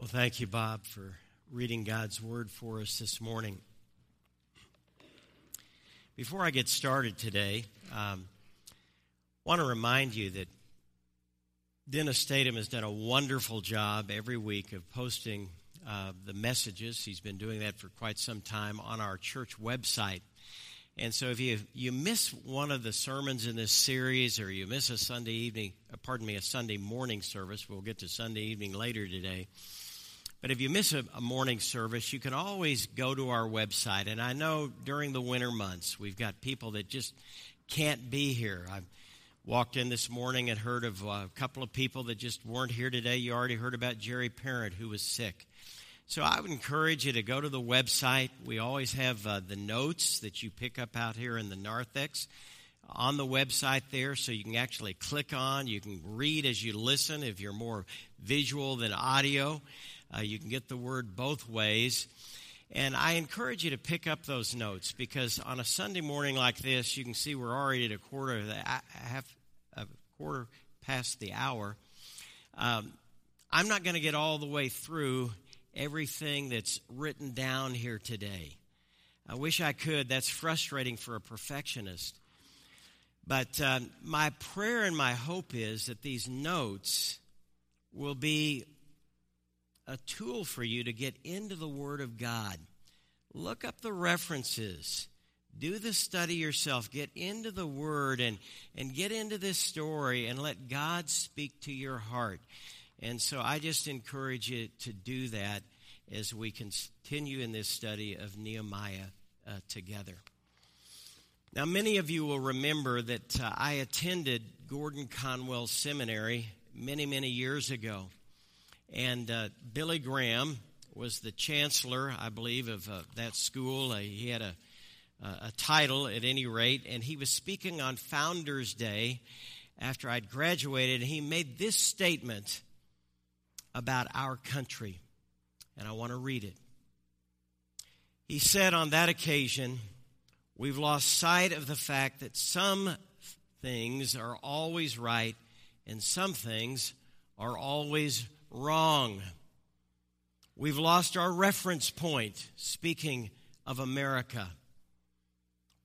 Well, thank you, Bob, for reading God's word for us this morning. Before I get started today, um, I want to remind you that Dennis Statham has done a wonderful job every week of posting uh, the messages. He's been doing that for quite some time on our church website. And so if you, you miss one of the sermons in this series or you miss a Sunday evening, uh, pardon me, a Sunday morning service, we'll get to Sunday evening later today. But if you miss a, a, morning service, you can always go to our website. And I know during the winter months, we've got people that just can't be here. I walked in this morning and heard of a couple of people that just weren't here today. You already heard about Jerry Parent, who was sick. So I would encourage you to go to the website. We always have uh, the notes that you pick up out here in the narthex on the website there so you can actually click on. You can read as you listen if you're more visual than audio. Uh, you can get the word both ways. And I encourage you to pick up those notes because on a Sunday morning like this, you can see we're already at a quarter of the half a quarter past the hour. Um, I'm not going to get all the way through everything that's written down here today. I wish I could. That's frustrating for a perfectionist. But um, my prayer and my hope is that these notes will be a tool for you to get into the Word of God. Look up the references. Do the study yourself. Get into the Word and, and get into this story and let God speak to your heart. And so I just encourage you to do that as we continue in this study of Nehemiah uh, together. Now, many of you will remember that uh, I attended Gordon Conwell Seminary many, many years ago. And uh, Billy Graham was the chancellor, I believe, of uh, that school. Uh, he had a, a title at any rate, and he was speaking on Founders Day after I'd graduated, and he made this statement about our country. And I want to read it. He said on that occasion, We've lost sight of the fact that some things are always right and some things are always wrong. We've lost our reference point, speaking of America.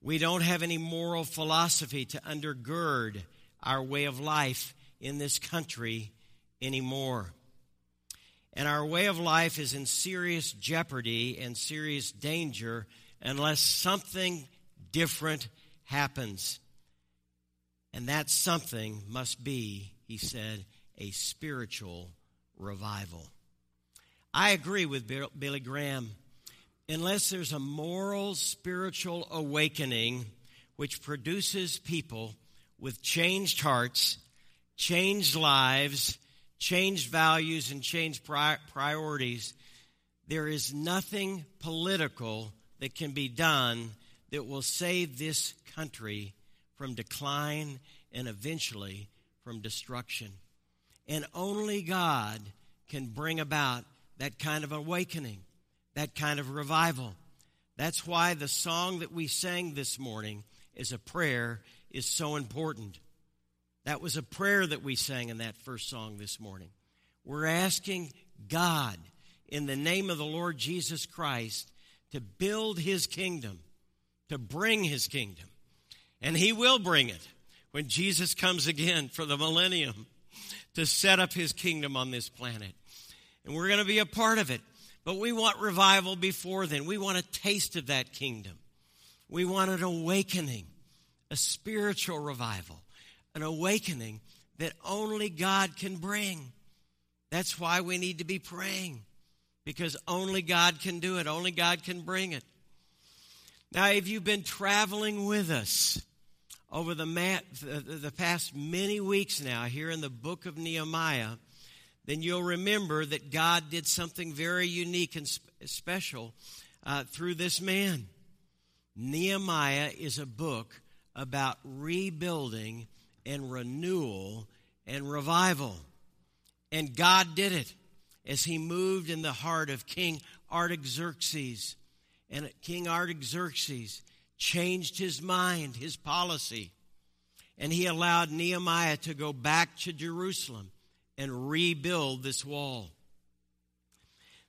We don't have any moral philosophy to undergird our way of life in this country anymore. And our way of life is in serious jeopardy and serious danger unless something different happens. And that something must be, he said, a spiritual revival. I agree with Billy Graham. Unless there's a moral, spiritual awakening which produces people with changed hearts, changed lives, changed values, and changed priorities, there is nothing political that can be done that will save this country from decline and eventually from destruction. And only God can bring about that kind of awakening, that kind of revival. That's why the song that we sang this morning is a prayer is so important. That was a prayer that we sang in that first song this morning. We're asking God in the name of the Lord Jesus Christ to build his kingdom, to bring his kingdom. And he will bring it when Jesus comes again for the millennium to set up his kingdom on this planet. And we're going to be a part of it. But we want revival before then. We want a taste of that kingdom. We want an awakening, a spiritual revival, an awakening that only God can bring. That's why we need to be praying, because only God can do it, only God can bring it. Now, if you've been traveling with us, over the, mat, the past many weeks now here in the book of Nehemiah, then you'll remember that God did something very unique and special uh, through this man. Nehemiah is a book about rebuilding and renewal and revival. And God did it as he moved in the heart of King Artaxerxes. And King Artaxerxes changed his mind, his policy, and he allowed Nehemiah to go back to Jerusalem and rebuild this wall.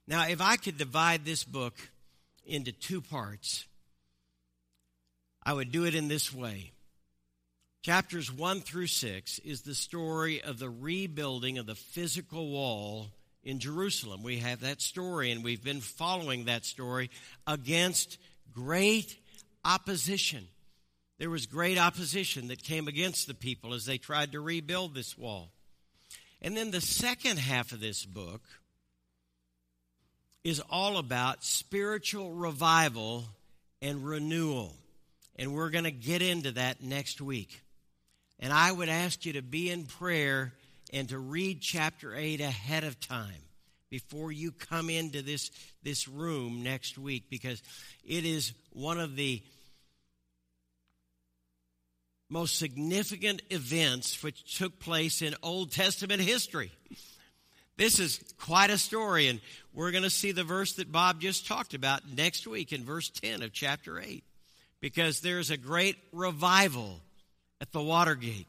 Now, if I could divide this book into two parts, I would do it in this way. Chapters 1 through 6 is the story of the rebuilding of the physical wall in Jerusalem. We have that story, and we've been following that story against great opposition. There was great opposition that came against the people as they tried to rebuild this wall. And then the second half of this book is all about spiritual revival and renewal. And we're going to get into that next week. And I would ask you to be in prayer and to read chapter 8 ahead of time before you come into this, this room next week because it is one of the most significant events which took place in Old Testament history. This is quite a story, and we're going to see the verse that Bob just talked about next week in verse 10 of chapter 8 because there's a great revival at the Watergate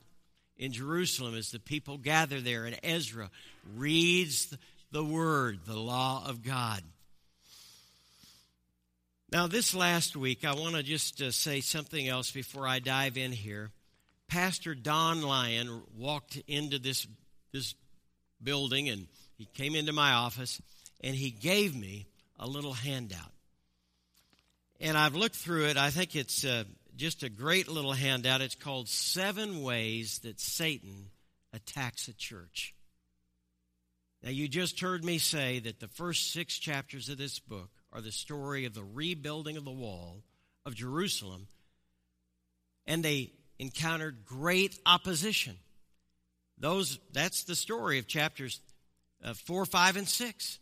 in Jerusalem as the people gather there, and Ezra reads the word, the law of God. Now, this last week, I want to just uh, say something else before I dive in here. Pastor Don Lyon walked into this, this building and he came into my office and he gave me a little handout. And I've looked through it. I think it's uh, just a great little handout. It's called Seven Ways That Satan Attacks a Church. Now, you just heard me say that the first six chapters of this book are the story of the rebuilding of the wall of Jerusalem, and they encountered great opposition. Those, that's the story of chapters uh, 4, 5, and 6.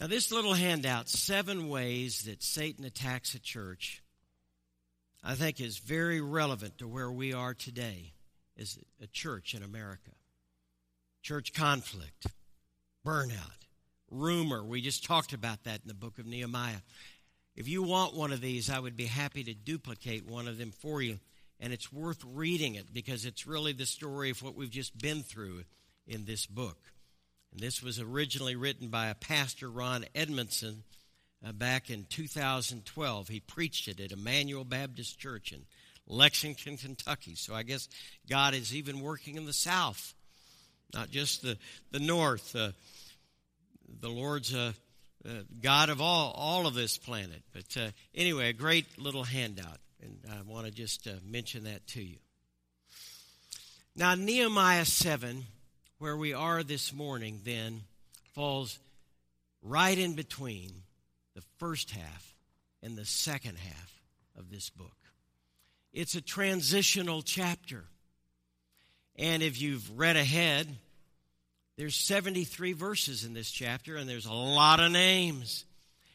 Now, this little handout, Seven Ways That Satan Attacks a Church, I think is very relevant to where we are today as a church in America church conflict, burnout, rumor. We just talked about that in the book of Nehemiah. If you want one of these, I would be happy to duplicate one of them for you. And it's worth reading it because it's really the story of what we've just been through in this book. And this was originally written by a pastor, Ron Edmondson, uh, back in 2012. He preached it at Emmanuel Baptist Church in Lexington, Kentucky. So I guess God is even working in the South not just the, the north. Uh, the Lord's uh, God of all, all of this planet. But uh, anyway, a great little handout, and I want to just uh, mention that to you. Now, Nehemiah 7, where we are this morning, then falls right in between the first half and the second half of this book. It's a transitional chapter. And if you've read ahead, there's 73 verses in this chapter, and there's a lot of names.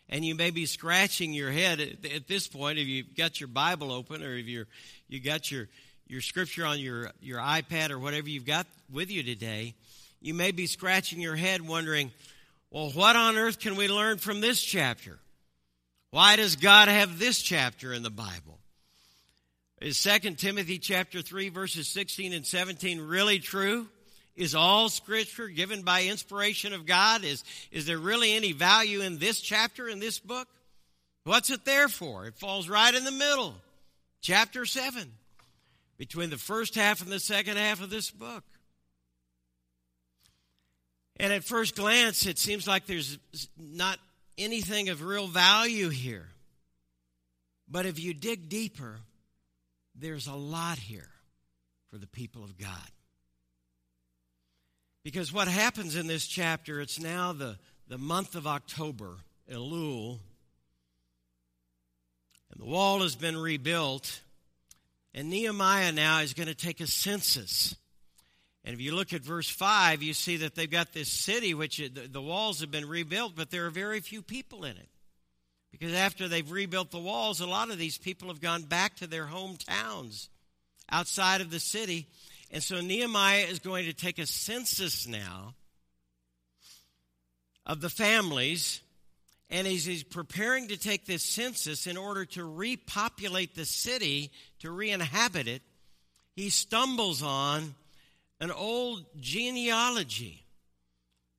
And you may be scratching your head at, at this point if you've got your Bible open or if you're, you got your, your scripture on your, your iPad or whatever you've got with you today. You may be scratching your head wondering, well, what on earth can we learn from this chapter? Why does God have this chapter in the Bible? Is 2 Timothy chapter 3 verses 16 and 17 really true? Is all scripture given by inspiration of God? Is, is there really any value in this chapter in this book? What's it there for? It falls right in the middle. Chapter 7. Between the first half and the second half of this book. And at first glance, it seems like there's not anything of real value here. But if you dig deeper, there's a lot here for the people of God. Because what happens in this chapter, it's now the, the month of October, Elul, and the wall has been rebuilt, and Nehemiah now is going to take a census. And if you look at verse 5, you see that they've got this city, which uh, the, the walls have been rebuilt, but there are very few people in it. Because after they've rebuilt the walls, a lot of these people have gone back to their hometowns outside of the city. And so Nehemiah is going to take a census now of the families. And as he's preparing to take this census in order to repopulate the city, to re inhabit it, he stumbles on an old genealogy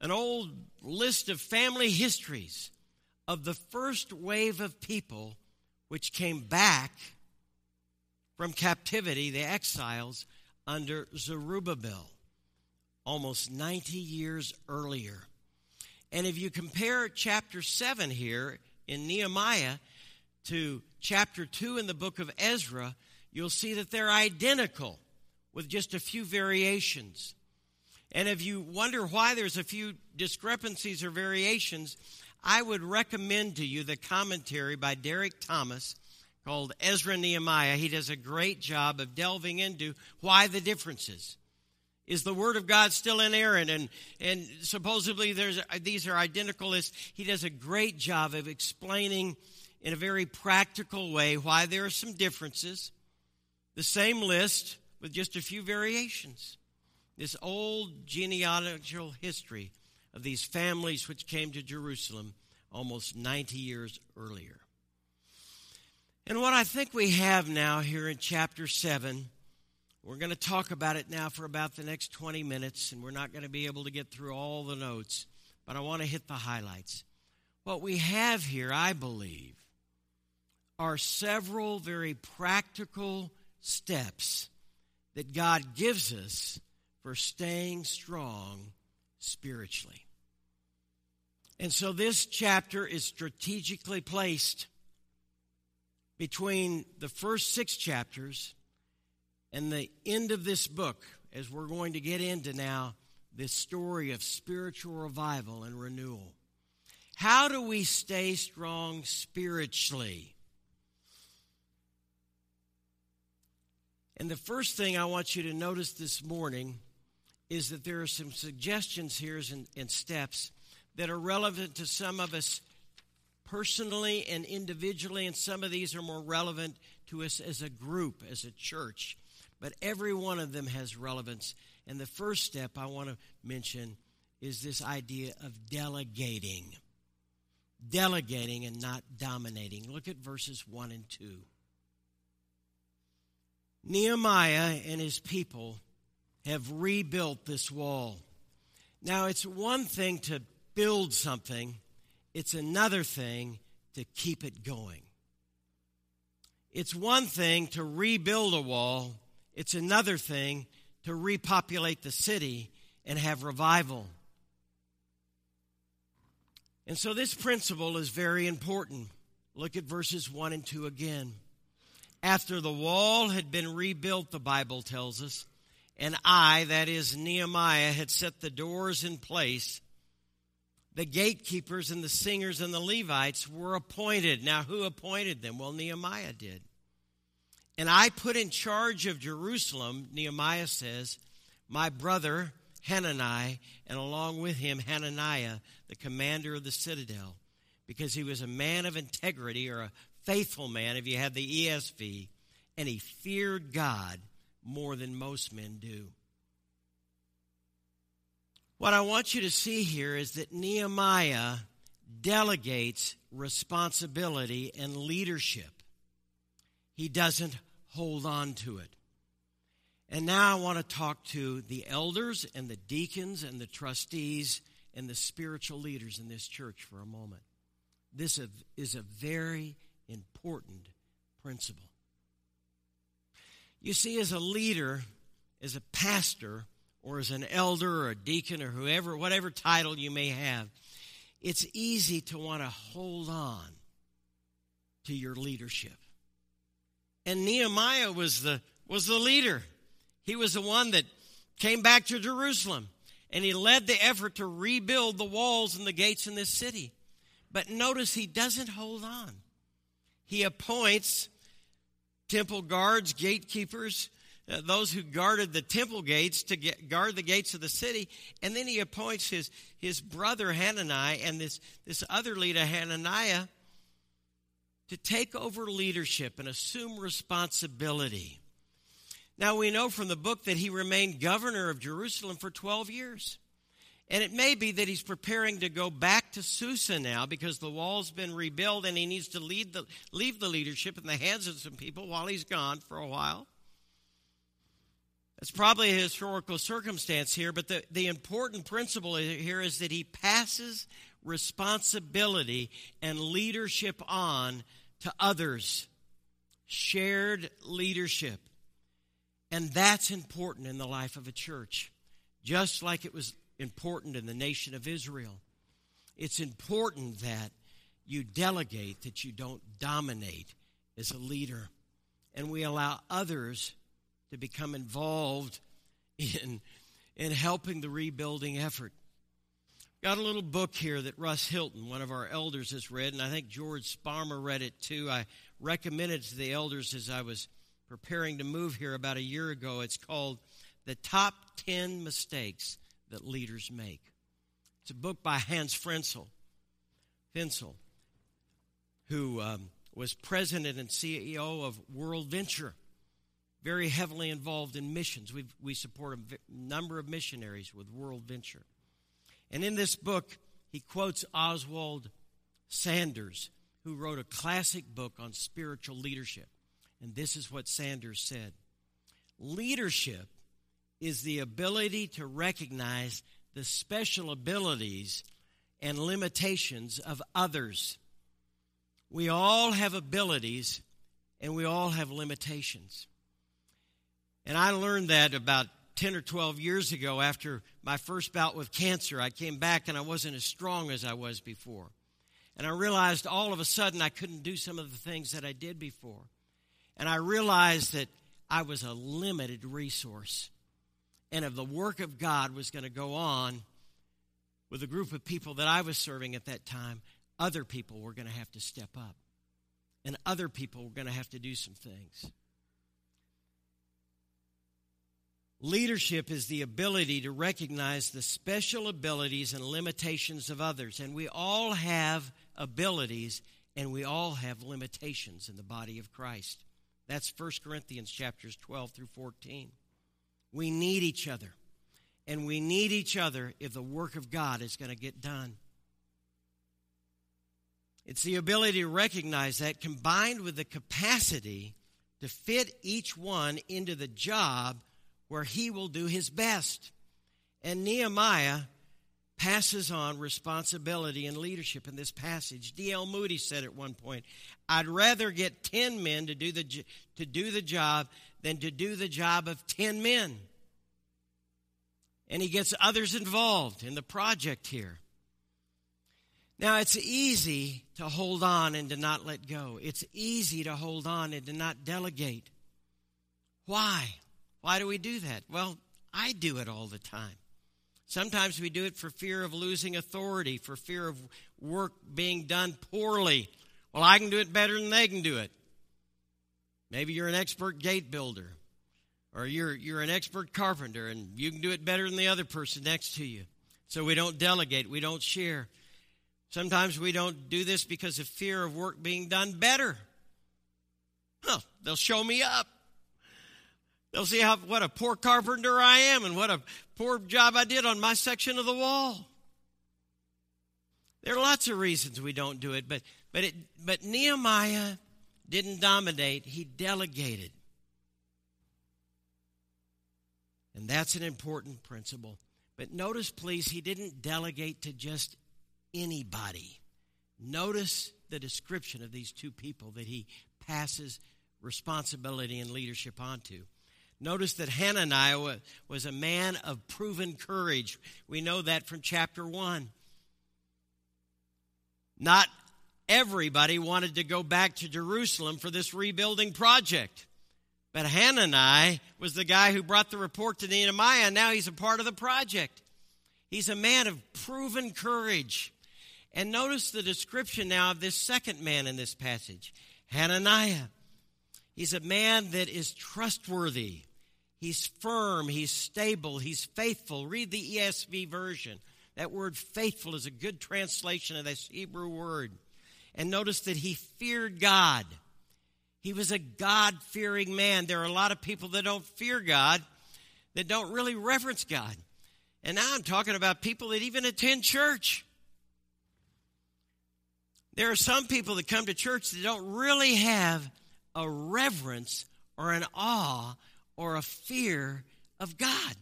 an old list of family histories of the first wave of people which came back from captivity, the exiles, under Zerubbabel, almost 90 years earlier. And if you compare chapter 7 here in Nehemiah to chapter 2 in the book of Ezra, you'll see that they're identical with just a few variations. And if you wonder why there's a few discrepancies or variations, I would recommend to you the commentary by Derek Thomas called Ezra Nehemiah. He does a great job of delving into why the differences. Is the word of God still in inerrant? And, and supposedly there's, these are identical lists. He does a great job of explaining in a very practical way why there are some differences. The same list with just a few variations. This old genealogical history of these families which came to Jerusalem almost 90 years earlier. And what I think we have now here in chapter 7, we're going to talk about it now for about the next 20 minutes, and we're not going to be able to get through all the notes, but I want to hit the highlights. What we have here, I believe, are several very practical steps that God gives us for staying strong spiritually. And so this chapter is strategically placed between the first six chapters and the end of this book, as we're going to get into now this story of spiritual revival and renewal. How do we stay strong spiritually? And the first thing I want you to notice this morning is that there are some suggestions here and, and steps that are relevant to some of us personally and individually, and some of these are more relevant to us as a group, as a church. But every one of them has relevance. And the first step I want to mention is this idea of delegating. Delegating and not dominating. Look at verses 1 and 2. Nehemiah and his people have rebuilt this wall. Now, it's one thing to build something, it's another thing to keep it going. It's one thing to rebuild a wall, it's another thing to repopulate the city and have revival. And so, this principle is very important. Look at verses 1 and 2 again. After the wall had been rebuilt, the Bible tells us, and I, that is Nehemiah, had set the doors in place, the gatekeepers and the singers and the Levites were appointed. Now, who appointed them? Well, Nehemiah did. And I put in charge of Jerusalem, Nehemiah says, my brother Hanani, and along with him Hananiah, the commander of the citadel, because he was a man of integrity or a faithful man, if you have the ESV, and he feared God more than most men do. What I want you to see here is that Nehemiah delegates responsibility and leadership. He doesn't hold on to it. And now I want to talk to the elders and the deacons and the trustees and the spiritual leaders in this church for a moment. This is a very important principle. You see, as a leader, as a pastor, or as an elder or a deacon or whoever, whatever title you may have, it's easy to want to hold on to your leadership. And Nehemiah was the, was the leader. He was the one that came back to Jerusalem and he led the effort to rebuild the walls and the gates in this city. But notice he doesn't hold on he appoints temple guards, gatekeepers, Uh, those who guarded the temple gates to get, guard the gates of the city. And then he appoints his, his brother Hananiah and this, this other leader, Hananiah, to take over leadership and assume responsibility. Now, we know from the book that he remained governor of Jerusalem for 12 years. And it may be that he's preparing to go back to Susa now because the wall's been rebuilt and he needs to lead the, leave the leadership in the hands of some people while he's gone for a while. It's probably a historical circumstance here, but the, the important principle here is that he passes responsibility and leadership on to others. Shared leadership. And that's important in the life of a church, just like it was important in the nation of Israel. It's important that you delegate, that you don't dominate as a leader. And we allow others to become involved in, in helping the rebuilding effort. Got a little book here that Russ Hilton, one of our elders, has read, and I think George Sparmer read it too. I recommended it to the elders as I was preparing to move here about a year ago. It's called The Top 10 Mistakes That Leaders Make. It's a book by Hans Frenzel, Finzel, who um, was president and CEO of World Venture very heavily involved in missions. we we support a number of missionaries with World Venture. And in this book, he quotes Oswald Sanders, who wrote a classic book on spiritual leadership. And this is what Sanders said Leadership is the ability to recognize the special abilities and limitations of others. We all have abilities and we all have limitations. And I learned that about 10 or 12 years ago after my first bout with cancer. I came back and I wasn't as strong as I was before. And I realized all of a sudden I couldn't do some of the things that I did before. And I realized that I was a limited resource. And if the work of God was going to go on with a group of people that I was serving at that time, other people were going to have to step up. And other people were going to have to do some things. Leadership is the ability to recognize the special abilities and limitations of others. And we all have abilities and we all have limitations in the body of Christ. That's 1 Corinthians chapters 12 through 14. We need each other. And we need each other if the work of God is going to get done. It's the ability to recognize that combined with the capacity to fit each one into the job where he will do his best. And Nehemiah passes on responsibility and leadership in this passage. D.L. Moody said at one point, I'd rather get 10 men to do the, to do the job than to do the job of 10 men. And he gets others involved in the project here. Now, it's easy to hold on and to not let go. It's easy to hold on and to not delegate. Why? Why do we do that? Well, I do it all the time. Sometimes we do it for fear of losing authority, for fear of work being done poorly. Well, I can do it better than they can do it. Maybe you're an expert gate builder, or you're, you're an expert carpenter, and you can do it better than the other person next to you. So we don't delegate, we don't share. Sometimes we don't do this because of fear of work being done better. Huh, they'll show me up. They'll see how, what a poor carpenter I am and what a poor job I did on my section of the wall. There are lots of reasons we don't do it, but, but, it, but Nehemiah didn't dominate, he delegated. And that's an important principle. But notice, please, he didn't delegate to just anybody. Notice the description of these two people that he passes responsibility and leadership onto. Notice that Hananiah was a man of proven courage. We know that from chapter 1. Not everybody wanted to go back to Jerusalem for this rebuilding project. But Hananiah was the guy who brought the report to Nehemiah, and now he's a part of the project. He's a man of proven courage. And notice the description now of this second man in this passage Hananiah. He's a man that is trustworthy. He's firm, he's stable, he's faithful. Read the ESV version. That word faithful is a good translation of this Hebrew word. And notice that he feared God. He was a God fearing man. There are a lot of people that don't fear God, that don't really reverence God. And now I'm talking about people that even attend church. There are some people that come to church that don't really have a reverence or an awe or a fear of God.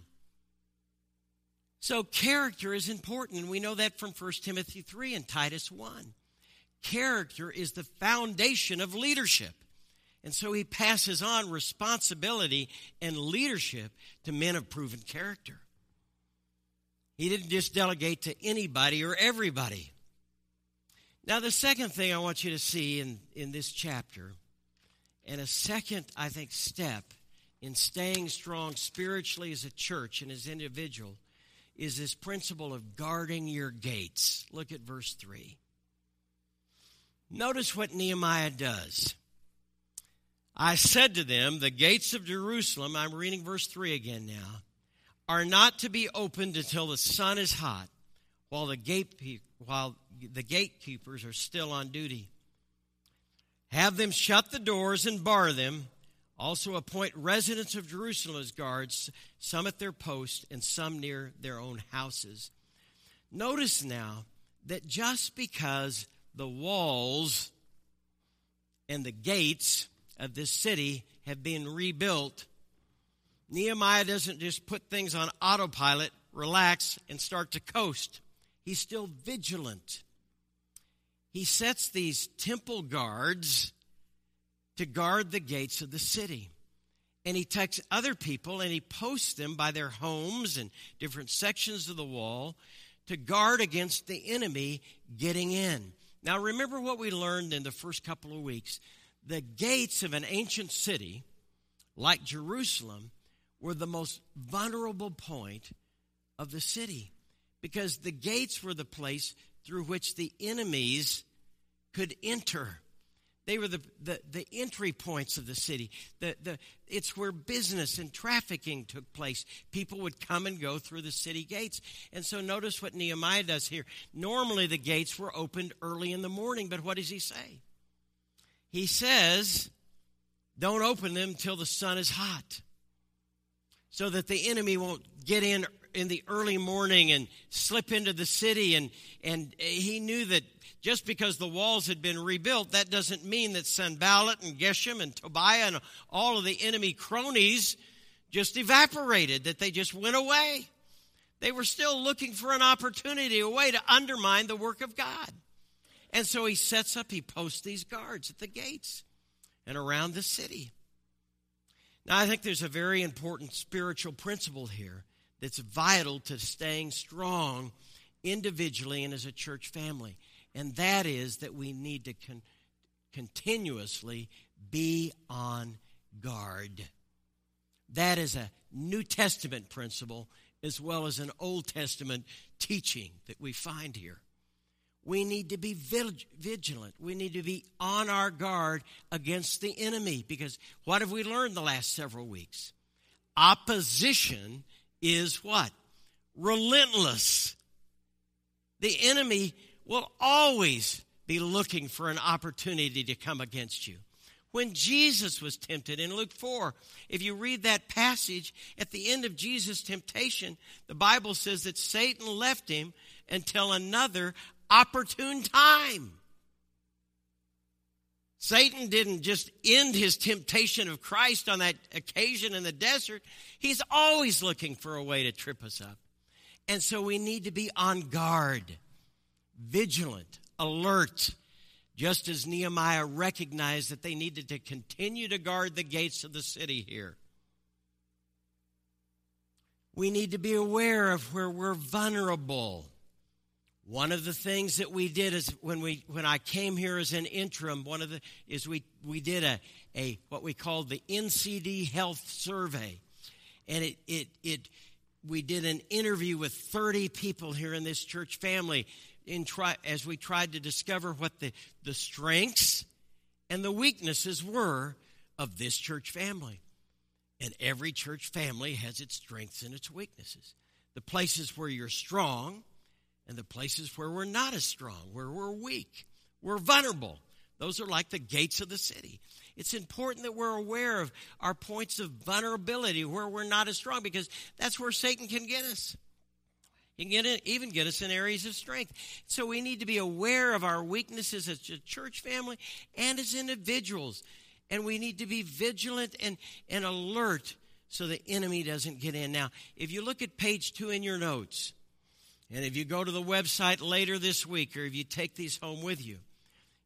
So character is important. We know that from 1 Timothy 3 and Titus 1. Character is the foundation of leadership. And so he passes on responsibility and leadership to men of proven character. He didn't just delegate to anybody or everybody. Now, the second thing I want you to see in, in this chapter, and a second, I think, step in staying strong spiritually as a church and as individual, is this principle of guarding your gates. Look at verse 3. Notice what Nehemiah does. I said to them, The gates of Jerusalem, I'm reading verse 3 again now, are not to be opened until the sun is hot, while the, gate, while the gatekeepers are still on duty. Have them shut the doors and bar them. Also appoint residents of Jerusalem as guards, some at their post and some near their own houses. Notice now that just because the walls and the gates of this city have been rebuilt, Nehemiah doesn't just put things on autopilot, relax, and start to coast. He's still vigilant. He sets these temple guards to guard the gates of the city. And he takes other people and he posts them by their homes and different sections of the wall to guard against the enemy getting in. Now, remember what we learned in the first couple of weeks the gates of an ancient city like Jerusalem were the most vulnerable point of the city because the gates were the place through which the enemies could enter. They were the, the, the, entry points of the city. The, the, it's where business and trafficking took place. People would come and go through the city gates. And so notice what Nehemiah does here. Normally the gates were opened early in the morning, but what does he say? he says, don't open them till the sun is hot so that the enemy won't get in in the early morning and slip into the city and and he knew that just because the walls had been rebuilt that doesn't mean that Sanballat and Geshem and Tobiah and all of the enemy cronies just evaporated that they just went away they were still looking for an opportunity a way to undermine the work of God and so he sets up, he posts these guards at the gates and around the city. Now, I think there's a very important spiritual principle here that's vital to staying strong individually and as a church family. And that is that we need to con- continuously be on guard. That is a New Testament principle as well as an Old Testament teaching that we find here we need to be vigilant. We need to be on our guard against the enemy because what have we learned the last several weeks? Opposition is what? Relentless. The enemy will always be looking for an opportunity to come against you. When Jesus was tempted in Luke 4, if you read that passage, at the end of Jesus' temptation, the Bible says that Satan left him until another opportune time. Satan didn't just end his temptation of Christ on that occasion in the desert. He's always looking for a way to trip us up. And so we need to be on guard, vigilant, alert, just as Nehemiah recognized that they needed to continue to guard the gates of the city here. We need to be aware of where we're vulnerable one of the things that we did is when we when I came here as an interim, one of the is we we did a a what we called the NCD health survey. And it it it we did an interview with 30 people here in this church family in try as we tried to discover what the the strengths and the weaknesses were of this church family. And every church family has its strengths and its weaknesses. The places where you're strong and the places where we're not as strong, where we're weak, we're vulnerable. Those are like the gates of the city. It's important that we're aware of our points of vulnerability where we're not as strong because that's where Satan can get us. He can get even get us in areas of strength. So we need to be aware of our weaknesses as a church family and as individuals. And we need to be vigilant and, and alert so the enemy doesn't get in. Now, if you look at page two in your notes, and if you go to the website later this week, or if you take these home with you,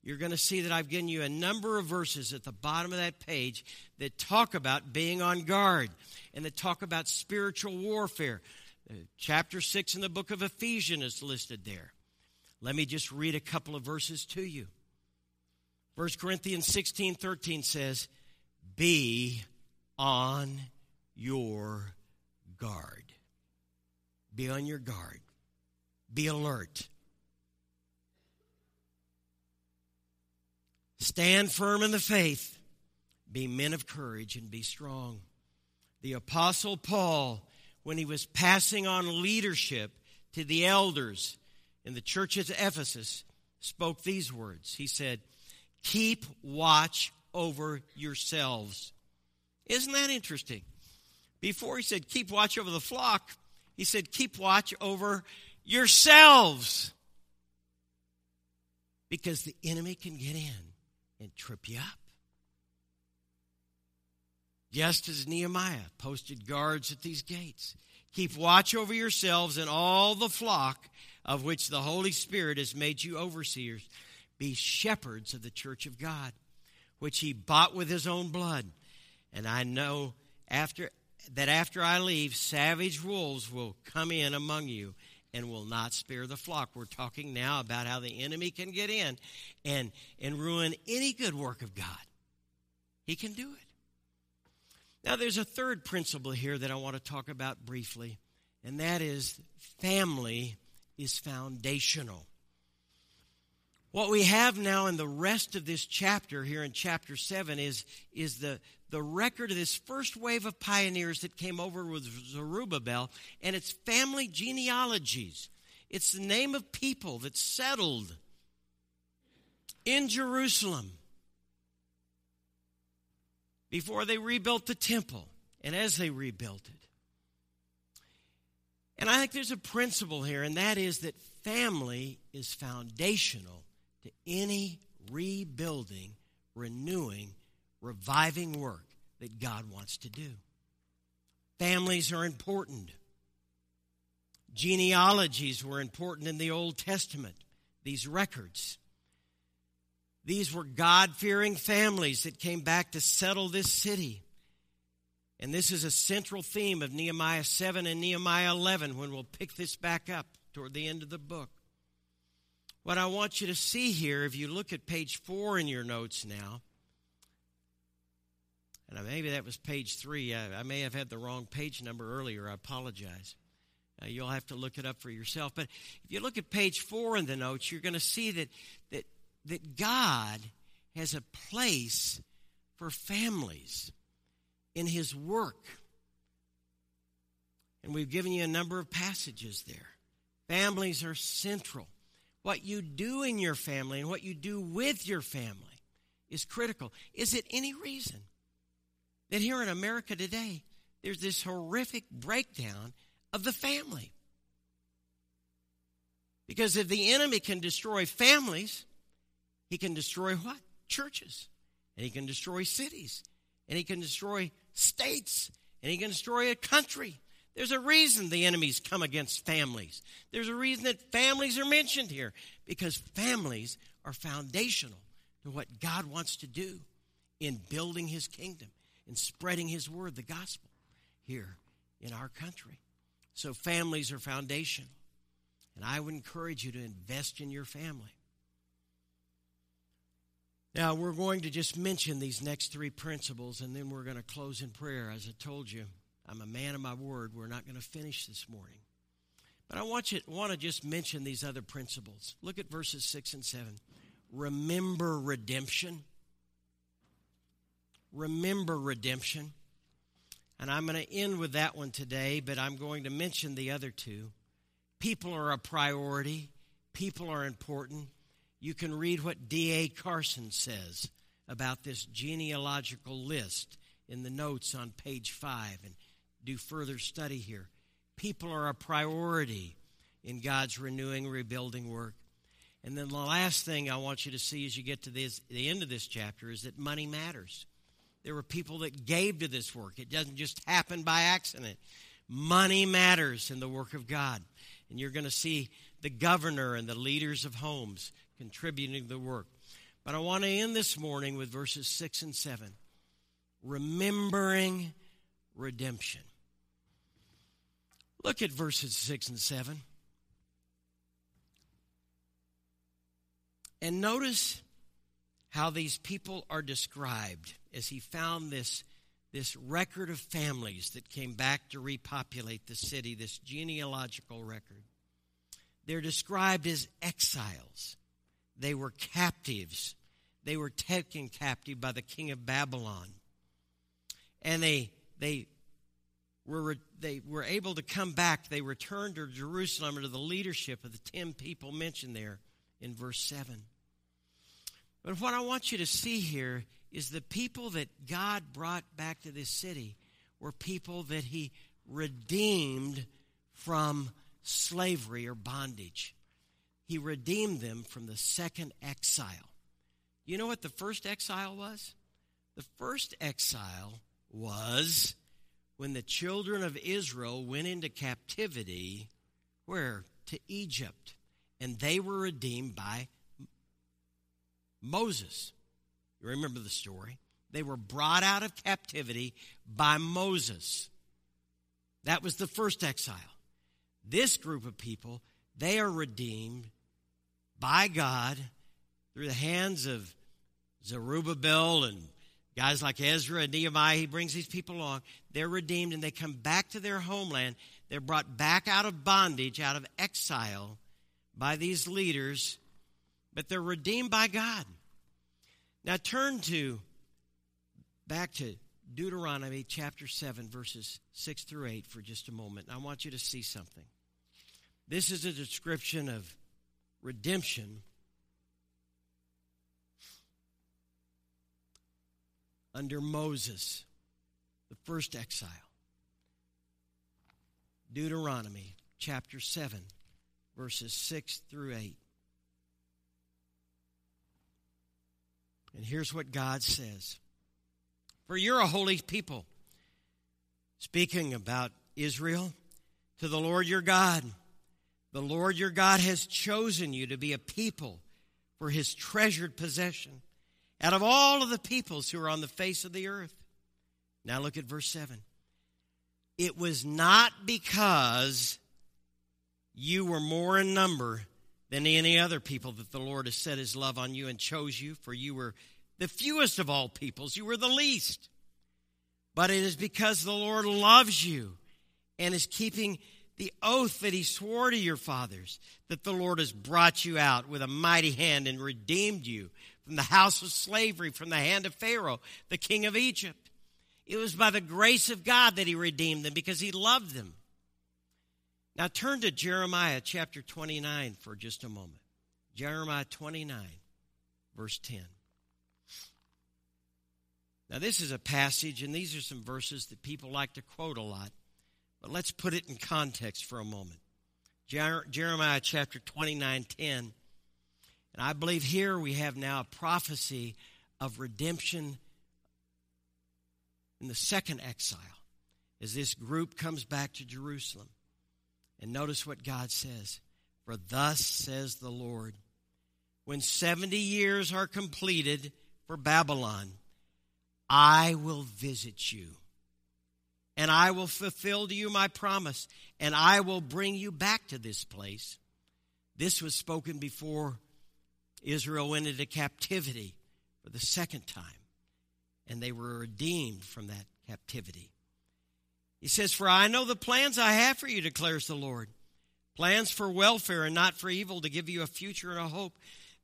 you're going to see that I've given you a number of verses at the bottom of that page that talk about being on guard and that talk about spiritual warfare. Uh, chapter 6 in the book of Ephesians is listed there. Let me just read a couple of verses to you. 1 Corinthians 16 13 says, Be on your guard. Be on your guard. Be alert. Stand firm in the faith. Be men of courage and be strong. The Apostle Paul, when he was passing on leadership to the elders in the church at Ephesus, spoke these words. He said, Keep watch over yourselves. Isn't that interesting? Before he said, Keep watch over the flock, he said, Keep watch over yourselves. Because the enemy can get in and trip you up. Just as Nehemiah posted guards at these gates. Keep watch over yourselves and all the flock of which the Holy Spirit has made you overseers. Be shepherds of the church of God, which he bought with his own blood. And I know after that after I leave, savage wolves will come in among you and will not spare the flock. We're talking now about how the enemy can get in and, and ruin any good work of God. He can do it. Now, there's a third principle here that I want to talk about briefly, and that is family is foundational. What we have now in the rest of this chapter, here in chapter 7, is, is the, the record of this first wave of pioneers that came over with Zerubbabel and its family genealogies. It's the name of people that settled in Jerusalem before they rebuilt the temple and as they rebuilt it. And I think there's a principle here, and that is that family is foundational to any rebuilding, renewing, reviving work that God wants to do. Families are important. Genealogies were important in the Old Testament, these records. These were God fearing families that came back to settle this city. And this is a central theme of Nehemiah 7 and Nehemiah 11 when we'll pick this back up toward the end of the book. What I want you to see here, if you look at page 4 in your notes now, and maybe that was page three. I, I, may have had the wrong page number earlier. I apologize. Uh, you'll have to look it up for yourself. But if you look at page four in the notes, you're going to see that, that, that God has a place for families in His work. And we've given you a number of passages there. Families are central. What you do in your family and what you do with your family is critical. Is it any reason that here in America today, there's this horrific breakdown of the family. Because if the enemy can destroy families, he can destroy what? Churches. And he can destroy cities. And he can destroy states. And he can destroy a country. There's a reason the enemies come against families. There's a reason that families are mentioned here. Because families are foundational to what God wants to do in building his kingdom in spreading His word, the gospel, here in our country. So families are foundational. And I would encourage you to invest in your family. Now, we're going to just mention these next three principles, and then we're going to close in prayer. As I told you, I'm a man of my word. We're not going to finish this morning. But I want, you, want to just mention these other principles. Look at verses 6 and 7. Remember redemption remember redemption. And I'm going to end with that one today, but I'm going to mention the other two. People are a priority, people are important. You can read what D.A. Carson says about this genealogical list in the notes on page five and do further study here. People are a priority in God's renewing, rebuilding work. And then the last thing I want you to see as you get to this, the end of this chapter is that money matters There were people that gave to this work. It doesn't just happen by accident. Money matters in the work of God. And you're going to see the governor and the leaders of homes contributing to the work. But I want to end this morning with verses 6 and 7. Remembering redemption. Look at verses 6 and 7. And notice how these people are described as he found this, this record of families that came back to repopulate the city, this genealogical record. They're described as exiles. They were captives. They were taken captive by the king of Babylon. And they, they, were, they were able to come back. They returned to Jerusalem under the leadership of the 10 people mentioned there in verse 7. But what I want you to see here is the people that God brought back to this city were people that He redeemed from slavery or bondage. He redeemed them from the second exile. You know what the first exile was? The first exile was when the children of Israel went into captivity, where? To Egypt. And they were redeemed by Moses. You remember the story? They were brought out of captivity by Moses. That was the first exile. This group of people, they are redeemed by God through the hands of Zerubbabel and guys like Ezra and Nehemiah. He brings these people along. They're redeemed and they come back to their homeland. They're brought back out of bondage, out of exile by these leaders but they're redeemed by God. Now turn to back to Deuteronomy chapter 7, verses 6 through 8 for just a moment. I want you to see something. This is a description of redemption under Moses, the first exile. Deuteronomy chapter 7, verses 6 through 8. And here's what God says For you're a holy people. Speaking about Israel, to the Lord your God. The Lord your God has chosen you to be a people for his treasured possession out of all of the peoples who are on the face of the earth. Now look at verse 7. It was not because you were more in number than any other people that the Lord has set his love on you and chose you, for you were the fewest of all peoples. You were the least. But it is because the Lord loves you and is keeping the oath that he swore to your fathers that the Lord has brought you out with a mighty hand and redeemed you from the house of slavery, from the hand of Pharaoh, the king of Egypt. It was by the grace of God that he redeemed them because he loved them. Now turn to Jeremiah chapter 29 for just a moment. Jeremiah 29, verse 10. Now, this is a passage, and these are some verses that people like to quote a lot, but let's put it in context for a moment. Jer- Jeremiah chapter 29 10. And I believe here we have now a prophecy of redemption in the second exile as this group comes back to Jerusalem. And notice what God says For thus says the Lord, when 70 years are completed for Babylon, I will visit you, and I will fulfill to you my promise, and I will bring you back to this place. This was spoken before Israel went into captivity for the second time, and they were redeemed from that captivity. He says, For I know the plans I have for you, declares the Lord. Plans for welfare and not for evil, to give you a future and a hope.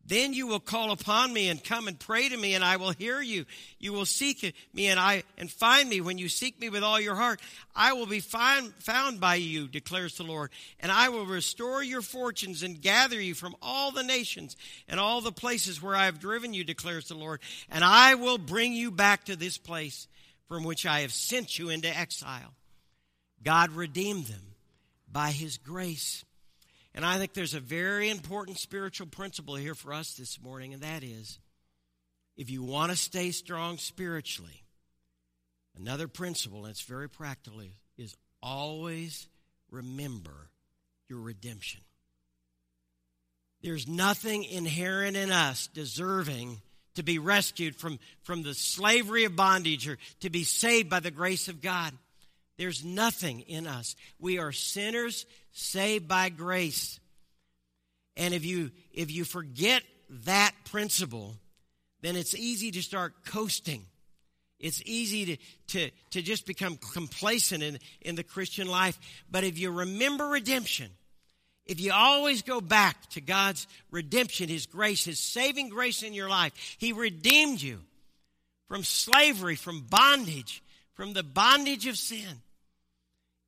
Then you will call upon me and come and pray to me, and I will hear you. You will seek me and I and find me when you seek me with all your heart. I will be find, found by you, declares the Lord, and I will restore your fortunes and gather you from all the nations and all the places where I have driven you, declares the Lord, and I will bring you back to this place from which I have sent you into exile. God redeemed them by his grace. And I think there's a very important spiritual principle here for us this morning, and that is if you want to stay strong spiritually, Another principle, and it's very practical, is, always remember your redemption. There's nothing inherent in us deserving to be rescued from, from the slavery of bondage or to be saved by the grace of God. There's nothing in us. We are sinners saved by grace. And if you if you forget that principle, then it's easy to start coasting. It's easy to, to, to just become complacent in, in the Christian life. But if you remember redemption, if you always go back to God's redemption, His grace, His saving grace in your life, He redeemed you from slavery, from bondage, from the bondage of sin.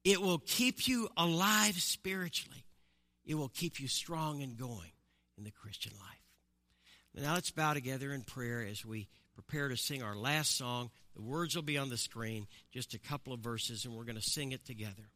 It will keep you alive spiritually. It will keep you strong and going in the Christian life. Now let's bow together in prayer as we prepare to sing our last song. The words will be on the screen, just a couple of verses, and we're going to sing it together.